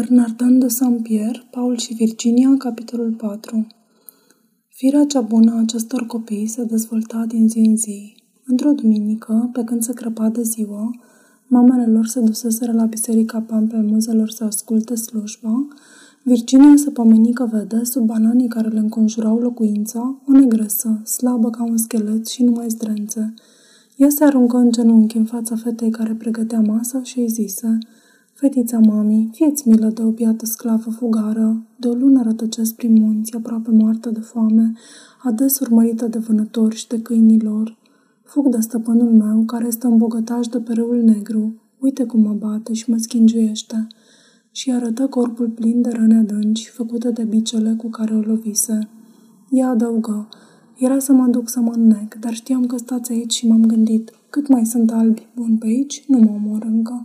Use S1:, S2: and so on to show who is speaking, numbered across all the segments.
S1: Bernardin de Saint-Pierre, Paul și Virginia, capitolul 4 Firea cea bună a acestor copii se dezvolta din zi în zi. Într-o duminică, pe când se crăpa de ziua, mamele lor se duseseră la biserica Pampelmuzelor să asculte slujba, Virginia se pomeni că vede, sub bananii care le înconjurau locuința, o negresă, slabă ca un schelet și numai zdrențe. Ea se aruncă în genunchi în fața fetei care pregătea masa și îi zise – Fetița mami, fieți milă de o biată sclavă fugară, de o lună rătăcesc prin munți, aproape moartă de foame, ades urmărită de vânători și de câinii lor. Fug de stăpânul meu, care este îmbogătaș de pe râul negru. Uite cum mă bate și mă schingiuiește. Și arătă corpul plin de răni adânci, făcute de bicele cu care o lovise. Ea adăugă, era să mă duc să mă înnec, dar știam că stați aici și m-am gândit, cât mai sunt albi buni pe aici, nu mă omor încă.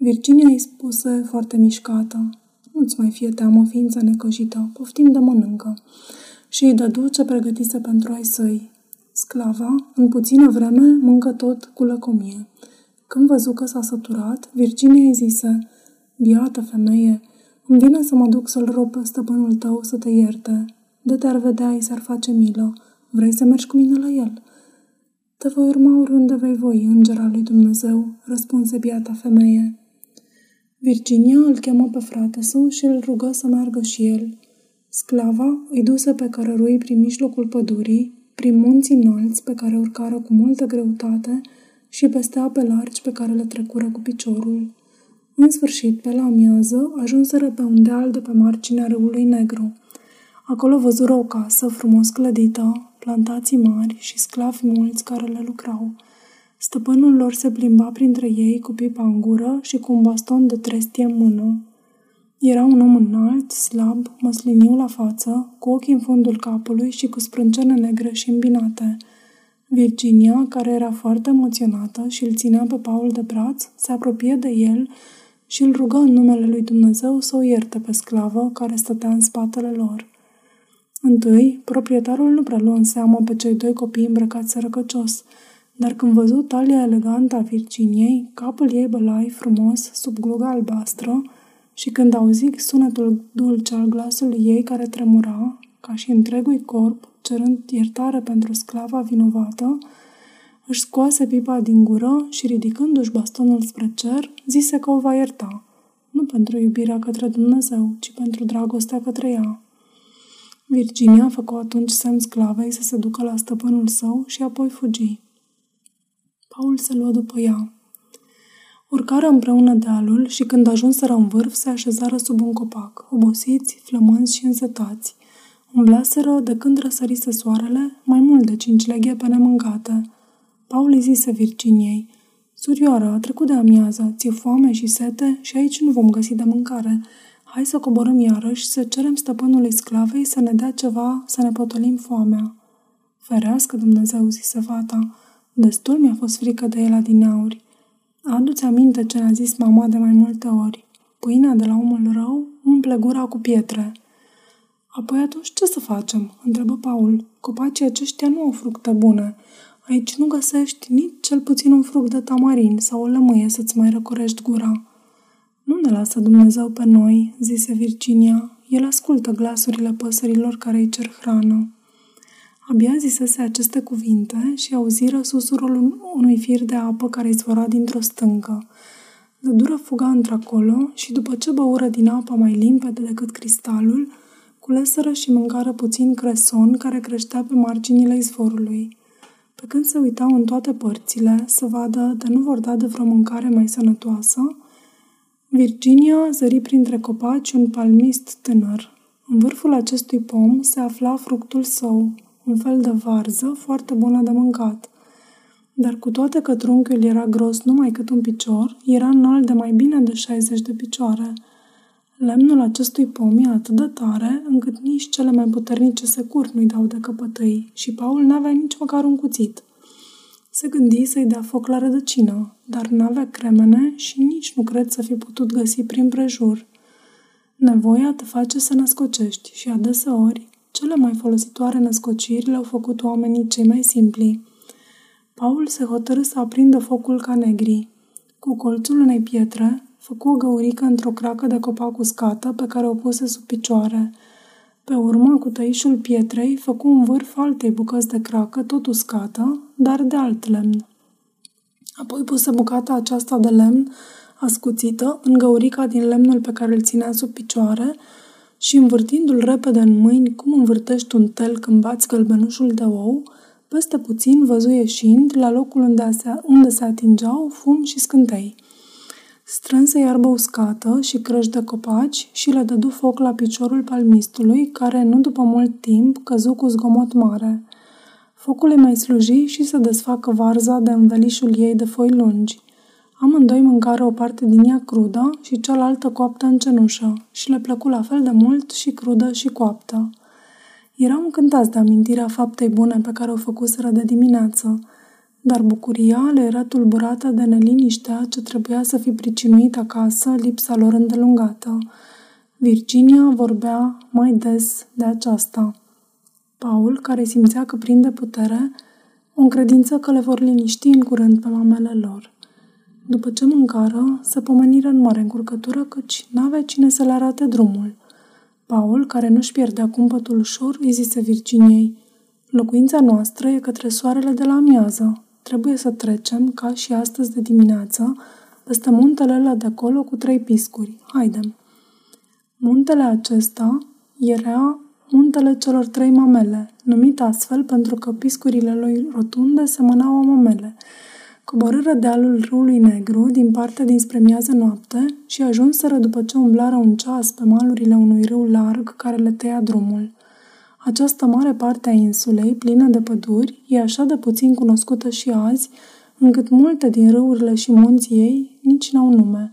S1: Virginia îi spuse foarte mișcată. Nu-ți mai fie teamă, ființă necăjită, poftim de mănâncă. Și îi dădu ce pregătise pentru ai săi. Sclava, în puțină vreme, mâncă tot cu lăcomie. Când văzu că s-a săturat, Virginia îi zise, Biată femeie, îmi vine să mă duc să-l rog pe stăpânul tău să te ierte. De te-ar vedea, îi s-ar face milă. Vrei să mergi cu mine la el?" Te voi urma oriunde vei voi, îngera lui Dumnezeu, răspunse biata femeie. Virginia îl chemă pe frate său și îl rugă să meargă și el. Sclava îi duse pe cărărui prin mijlocul pădurii, prin munții înalți pe care urcară cu multă greutate și peste ape largi pe care le trecură cu piciorul. În sfârșit, pe la amiază, ajunseră pe un deal de pe marginea râului Negru. Acolo văzură o casă frumos clădită, plantații mari și sclavi mulți care le lucrau – Stăpânul lor se plimba printre ei cu pipa în gură și cu un baston de trestie în mână. Era un om înalt, slab, măsliniu la față, cu ochii în fundul capului și cu sprâncene negre și îmbinate. Virginia, care era foarte emoționată și îl ținea pe Paul de braț, se apropie de el și îl rugă în numele lui Dumnezeu să o ierte pe sclavă care stătea în spatele lor. Întâi, proprietarul nu preluă în seamă pe cei doi copii îmbrăcați sărăcăcios – dar când văzut talia elegantă a Virginiei, capul ei bălai frumos sub gluga albastră și când auzi sunetul dulce al glasului ei care tremura, ca și întregul corp, cerând iertare pentru sclava vinovată, își scoase pipa din gură și ridicându-și bastonul spre cer, zise că o va ierta, nu pentru iubirea către Dumnezeu, ci pentru dragostea către ea. Virginia făcu atunci semn sclavei să se ducă la stăpânul său și apoi fugi. Paul se luă după ea. Urcară împreună dealul și când ajunseră în vârf, se așezară sub un copac, obosiți, flămânzi și însetați. Umblaseră de când răsărise soarele mai mult de cinci leghe pe nemâncate. Paul îi zise Virginiei, Surioară, a trecut de amiază, ți-e foame și sete și aici nu vom găsi de mâncare. Hai să coborâm iarăși, să cerem stăpânului sclavei să ne dea ceva, să ne potolim foamea. Ferească Dumnezeu, zise fata, Destul mi-a fost frică de el adineauri. Adu-ți aminte ce ne-a zis mama de mai multe ori. Pâinea de la omul rău umple gura cu pietre. Apoi atunci ce să facem? întrebă Paul. Copacii aceștia nu au fructe bune. Aici nu găsești nici cel puțin un fruct de tamarin sau o lămâie să-ți mai răcorești gura. Nu ne lasă Dumnezeu pe noi, zise Virginia. El ascultă glasurile păsărilor care îi cer hrană. Abia zisese aceste cuvinte și auziră susurul unui fir de apă care izvora dintr-o stâncă. De dură fuga într-acolo și după ce băură din apa mai limpede decât cristalul, culeseră și mâncară puțin creson care creștea pe marginile izvorului. Pe când se uitau în toate părțile să vadă de nu vor da de vreo mâncare mai sănătoasă, Virginia zări printre copaci un palmist tânăr. În vârful acestui pom se afla fructul său, un fel de varză foarte bună de mâncat. Dar cu toate că trunchiul era gros numai cât un picior, era înalt de mai bine de 60 de picioare. Lemnul acestui pom e atât de tare, încât nici cele mai puternice securi nu-i dau de căpătăi și Paul n-avea nici măcar un cuțit. Se gândi să-i dea foc la rădăcină, dar n-avea cremene și nici nu cred să fi putut găsi prin prejur. Nevoia te face să născocești și adeseori cele mai folositoare născociri le-au făcut oamenii cei mai simpli. Paul se hotărâ să aprindă focul ca negri. Cu colțul unei pietre, făcu o găurică într-o cracă de copac uscată pe care o puse sub picioare. Pe urmă, cu tăișul pietrei, făcu un vârf altei bucăți de cracă, tot uscată, dar de alt lemn. Apoi puse bucata aceasta de lemn ascuțită în găurica din lemnul pe care îl ținea sub picioare și învârtindu-l repede în mâini, cum învârtești un tel când bați gălbenușul de ou, peste puțin văzu ieșind, la locul unde se, unde se atingeau fum și scântei. Strânse iarbă uscată și crăși de copaci și le dădu foc la piciorul palmistului, care, nu după mult timp, căzu cu zgomot mare. Focul îi mai sluji și să desfacă varza de învelișul ei de foi lungi. Amândoi mâncară o parte din ea crudă și cealaltă coaptă în cenușă și le plăcu la fel de mult și crudă și coaptă. Erau încântați de amintirea faptei bune pe care o făcuseră de dimineață, dar bucuria le era tulburată de neliniștea ce trebuia să fi pricinuit acasă lipsa lor îndelungată. Virginia vorbea mai des de aceasta. Paul, care simțea că prinde putere, o încredință că le vor liniști în curând pe mamele lor. După ce mâncară, se pomeniră în mare încurcătură căci n-avea cine să le arate drumul. Paul, care nu-și pierdea cumpătul ușor, îi zise Virginiei, Locuința noastră e către soarele de la amiază. Trebuie să trecem, ca și astăzi de dimineață, peste muntele ăla de acolo cu trei piscuri. Haidem! Muntele acesta era muntele celor trei mamele, numit astfel pentru că piscurile lui rotunde semănau mamele. Coborâră dealul râului negru din partea dinspre miază noapte și ajunseră după ce umblară un ceas pe malurile unui râu larg care le tăia drumul. Această mare parte a insulei, plină de păduri, e așa de puțin cunoscută și azi, încât multe din râurile și munții ei nici n-au nume.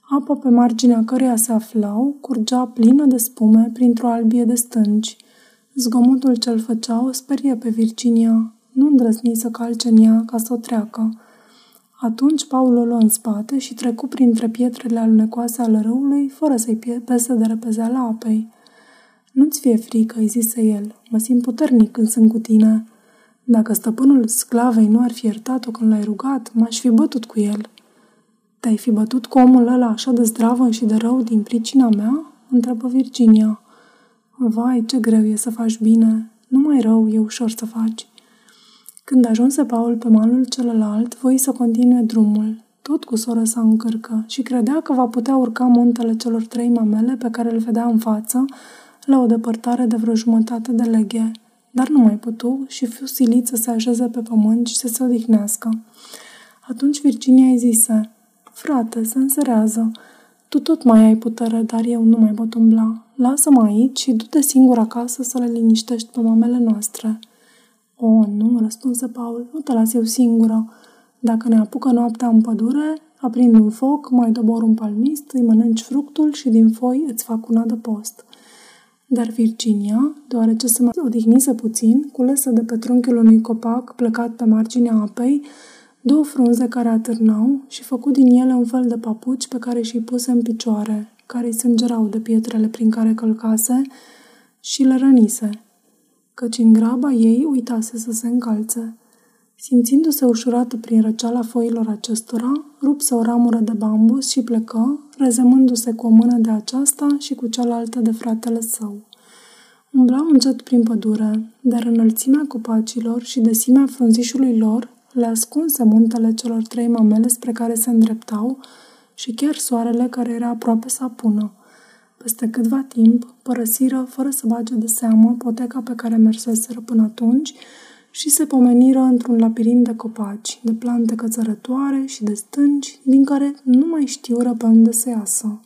S1: Apa pe marginea căreia se aflau curgea plină de spume printr-o albie de stânci. Zgomotul ce-l făcea o sperie pe Virginia. Nu îndrăzni să calce în ea ca să o treacă. Atunci Paul o luă în spate și trecu printre pietrele alunecoase ale râului, fără să-i pese de repezeala apei. Nu-ți fie frică, îi zise el, mă simt puternic când sunt cu tine. Dacă stăpânul sclavei nu ar fi iertat-o când l-ai rugat, m-aș fi bătut cu el. Te-ai fi bătut cu omul ăla așa de zdravă și de rău din pricina mea? întrebă Virginia. Vai, ce greu e să faci bine. Nu mai rău e ușor să faci. Când ajunse Paul pe malul celălalt, voi să continue drumul, tot cu soră sa în cârcă, și credea că va putea urca muntele celor trei mamele pe care îl vedea în față, la o depărtare de vreo jumătate de leghe, dar nu mai putu și fiu silit să se așeze pe pământ și să se odihnească. Atunci Virginia îi zise, Frate, se înserează. Tu tot mai ai putere, dar eu nu mai pot umbla. Lasă-mă aici și du-te singur acasă să le liniștești pe mamele noastre." O, nu, răspunse Paul, nu te las eu singură. Dacă ne apucă noaptea în pădure, aprind un foc, mai dobor un palmist, îi mănânci fructul și din foi îți fac una de post. Dar Virginia, deoarece se mai odihnise puțin, culesă de pe trunchiul unui copac plecat pe marginea apei, două frunze care atârnau și făcu din ele un fel de papuci pe care și-i puse în picioare, care îi sângerau de pietrele prin care călcase și le rănise, căci în graba ei uitase să se încalțe. Simțindu-se ușurată prin răceala foilor acestora, rupse o ramură de bambus și plecă, rezemându-se cu o mână de aceasta și cu cealaltă de fratele său. Umblau încet prin pădure, dar înălțimea copacilor și desimea frunzișului lor le ascunse muntele celor trei mamele spre care se îndreptau și chiar soarele care era aproape să apună. Peste câtva timp, părăsiră, fără să bage de seamă, poteca pe care merseseră până atunci și se pomeniră într-un labirint de copaci, de plante cățărătoare și de stânci, din care nu mai știură pe unde să iasă.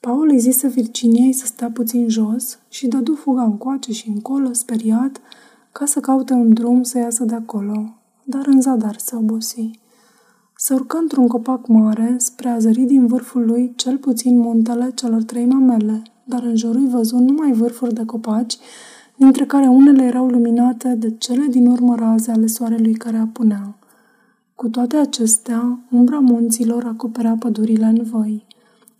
S1: Paul îi zise Virginiei să stea puțin jos și dădu fuga încoace și încolo, speriat, ca să caute un drum să iasă de acolo, dar în zadar se obosi. Se urcă într-un copac mare, spre a zări din vârful lui cel puțin muntele celor trei mamele, dar în jurul văzu numai vârfuri de copaci, dintre care unele erau luminate de cele din urmă raze ale soarelui care apunea. Cu toate acestea, umbra munților acoperea pădurile în voi.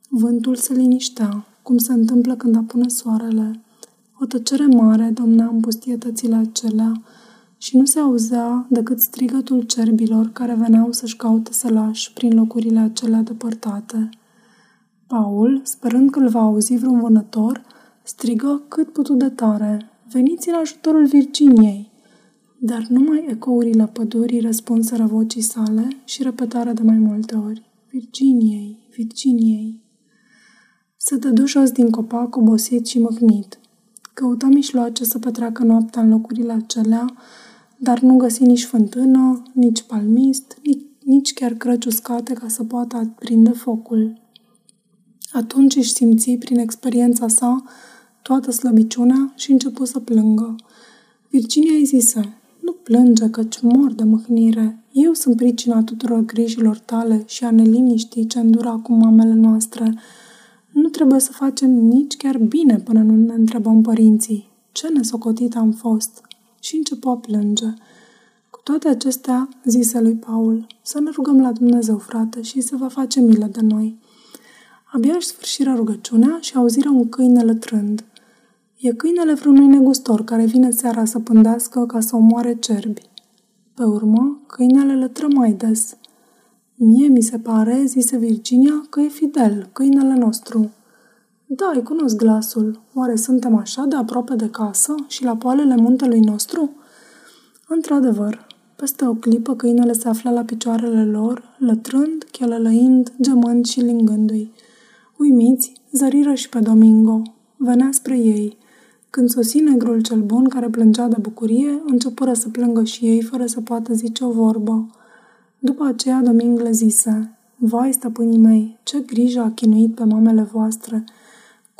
S1: Vântul se liniștea, cum se întâmplă când apune soarele. O tăcere mare domnea în pustietățile acelea, și nu se auzea decât strigătul cerbilor care veneau să-și caute sălași prin locurile acelea depărtate. Paul, sperând că îl va auzi vreun vânător, strigă cât putu de tare. Veniți în ajutorul Virginiei! Dar numai ecourile pădurii răspunseră vocii sale și repetarea de mai multe ori. Virginiei, Virginiei. Se dădu jos din copac obosit și măhnit. Căuta mișloace să petreacă noaptea în locurile acelea, dar nu găsi nici fântână, nici palmist, nici, nici chiar crăci uscate ca să poată aprinde focul. Atunci își simți prin experiența sa toată slăbiciunea și începu să plângă. Virginia îi zise, nu plânge căci mor de mâhnire. Eu sunt pricina tuturor grijilor tale și a neliniștii ce îndură acum mamele noastre. Nu trebuie să facem nici chiar bine până nu ne întrebăm părinții. Ce nesocotit am fost? Și începu a plânge. Cu toate acestea, zise lui Paul, să ne rugăm la Dumnezeu, frate, și se va face milă de noi. Abia își sfârșirea rugăciunea și auzirea un câine lătrând. E câinele vreunui negustor care vine seara să pândească ca să omoare cerbi. Pe urmă, câinele lătră mai des. Mie mi se pare, zise Virginia, că e Fidel, câinele nostru. Da, îi cunosc glasul. Oare suntem așa de aproape de casă și la poalele muntelui nostru? Într-adevăr, peste o clipă câinele se afla la picioarele lor, lătrând, chelălăind, gemând și lingându-i. Uimiți, zăriră și pe Domingo. Venea spre ei. Când sosi negrul cel bun, care plângea de bucurie, începură să plângă și ei, fără să poată zice o vorbă. După aceea, Doming le zise, Vai, stăpânii mei, ce grijă a chinuit pe mamele voastre!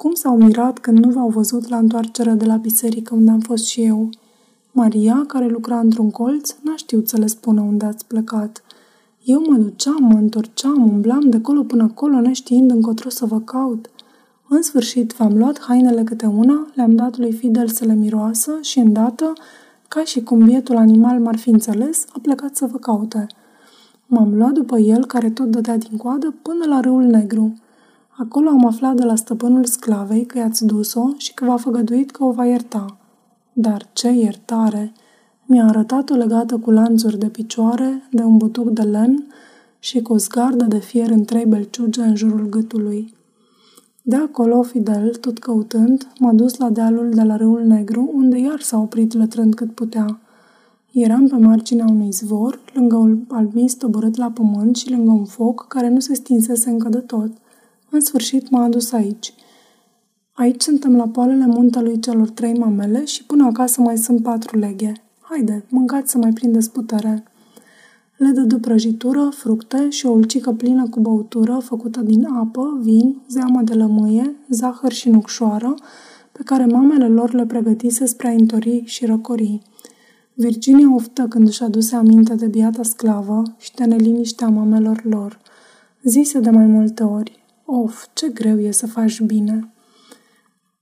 S1: Cum s-au mirat când nu v-au văzut la întoarcerea de la biserică unde am fost și eu? Maria, care lucra într-un colț, n-a știut să le spună unde ați plecat. Eu mă duceam, mă întorceam, umblam de colo până acolo, neștiind încotro să vă caut. În sfârșit, v-am luat hainele câte una, le-am dat lui Fidel să le miroasă și, îndată, ca și cum bietul animal m-ar fi înțeles, a plecat să vă caute. M-am luat după el, care tot dădea din coadă, până la râul negru. Acolo am aflat de la stăpânul sclavei că i-ați dus-o și că v-a făgăduit că o va ierta. Dar ce iertare! Mi-a arătat-o legată cu lanțuri de picioare, de un butuc de lemn și cu o zgardă de fier în trei belciuge în jurul gâtului. De acolo, Fidel, tot căutând, m-a dus la dealul de la râul Negru, unde iar s-a oprit lătrând cât putea. Eram pe marginea unui zvor, lângă un palmist tobărât la pământ și lângă un foc care nu se stinsese încă de tot. În sfârșit m-a adus aici. Aici suntem la poalele muntelui celor trei mamele și până acasă mai sunt patru leghe. Haide, mâncați să mai prindeți putere. Le dădu prăjitură, fructe și o ulcică plină cu băutură făcută din apă, vin, zeamă de lămâie, zahăr și nucșoară, pe care mamele lor le pregătise spre a întori și răcori. Virginia oftă când își aduse aminte de biata sclavă și de neliniștea mamelor lor. Zise de mai multe ori, Of, ce greu e să faci bine!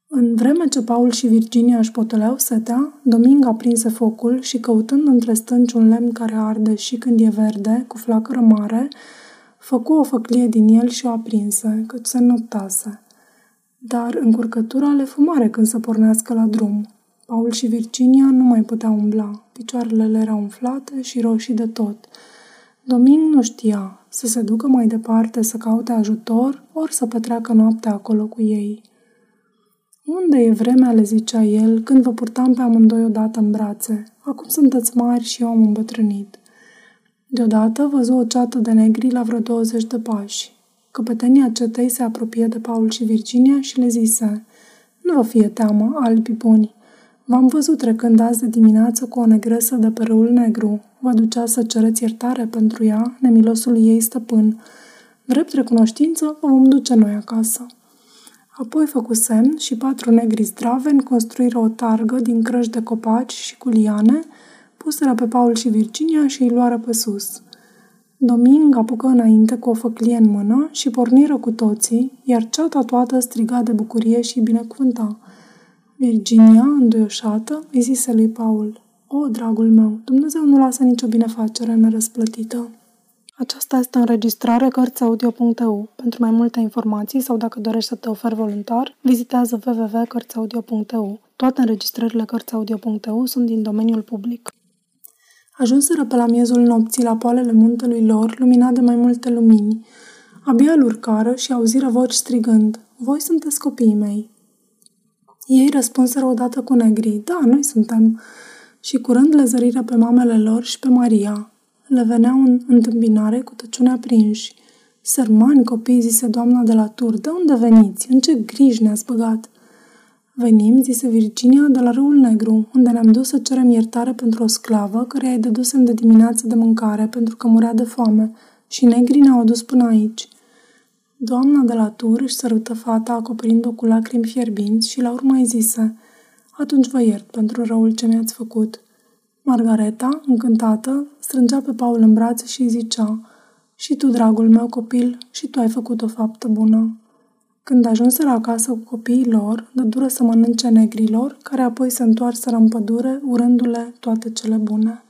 S1: În vreme ce Paul și Virginia își potoleau setea, Doming aprinse focul și căutând între stânci un lemn care arde și când e verde, cu flacără mare, făcu o făclie din el și o aprinse, căci se noptase. Dar încurcătura le fumare când să pornească la drum. Paul și Virginia nu mai puteau umbla. Picioarele le erau umflate și roșii de tot. Doming nu știa să se ducă mai departe să caute ajutor, ori să petreacă noaptea acolo cu ei. Unde e vremea, le zicea el, când vă purtam pe amândoi odată în brațe? Acum sunteți mari și eu am îmbătrânit. Deodată văzu o ceată de negri la vreo 20 de pași. Căpetenia cetei se apropie de Paul și Virginia și le zise Nu vă fie teamă, albi buni. V-am văzut trecând azi de dimineață cu o negresă de pe râul negru. Vă ducea să cereți iertare pentru ea, nemilosul ei stăpân. Drept recunoștință, vă vom duce noi acasă. Apoi făcu semn și patru negri zdraveni construiră o targă din crăși de copaci și cu liane, puseră pe Paul și Virginia și îi luară pe sus. Doming apucă înainte cu o făclie în mână și porniră cu toții, iar ceata toată striga de bucurie și binecuvânta. Virginia, înduioșată, îi zise lui Paul, O, dragul meu, Dumnezeu nu lasă nicio binefacere nerăsplătită. Aceasta este o înregistrare Cărțiaudio.eu. Pentru mai multe informații sau dacă dorești să te oferi voluntar, vizitează www.cărțiaudio.eu. Toate înregistrările Cărțiaudio.eu sunt din domeniul public. Ajunseră pe la miezul nopții la poalele muntelui lor, luminat de mai multe lumini. Abia îl urcară și auziră voci strigând, Voi sunteți copiii mei. Ei răspunseră odată cu negrii, Da, noi suntem. Și curând le zăriră pe mamele lor și pe Maria. Le veneau în întâmpinare cu tăciune aprinși. Sărmani copii, zise doamna de la tur, de unde veniți? În ce griji ne-ați băgat? Venim, zise Virginia, de la râul Negru, unde ne-am dus să cerem iertare pentru o sclavă care i-ai dedusem de dimineață de mâncare pentru că murea de foame și negrii ne-au adus până aici. Doamna de la tur își sărută fata acoperind-o cu lacrimi fierbinți și la urmă îi zise Atunci vă iert pentru răul ce mi-ați făcut. Margareta, încântată, strângea pe Paul în brațe și îi zicea Și tu, dragul meu copil, și tu ai făcut o faptă bună. Când ajunseră acasă cu copiii lor, dură să mănânce negrilor, care apoi se întoarseră în pădure, urându-le toate cele bune.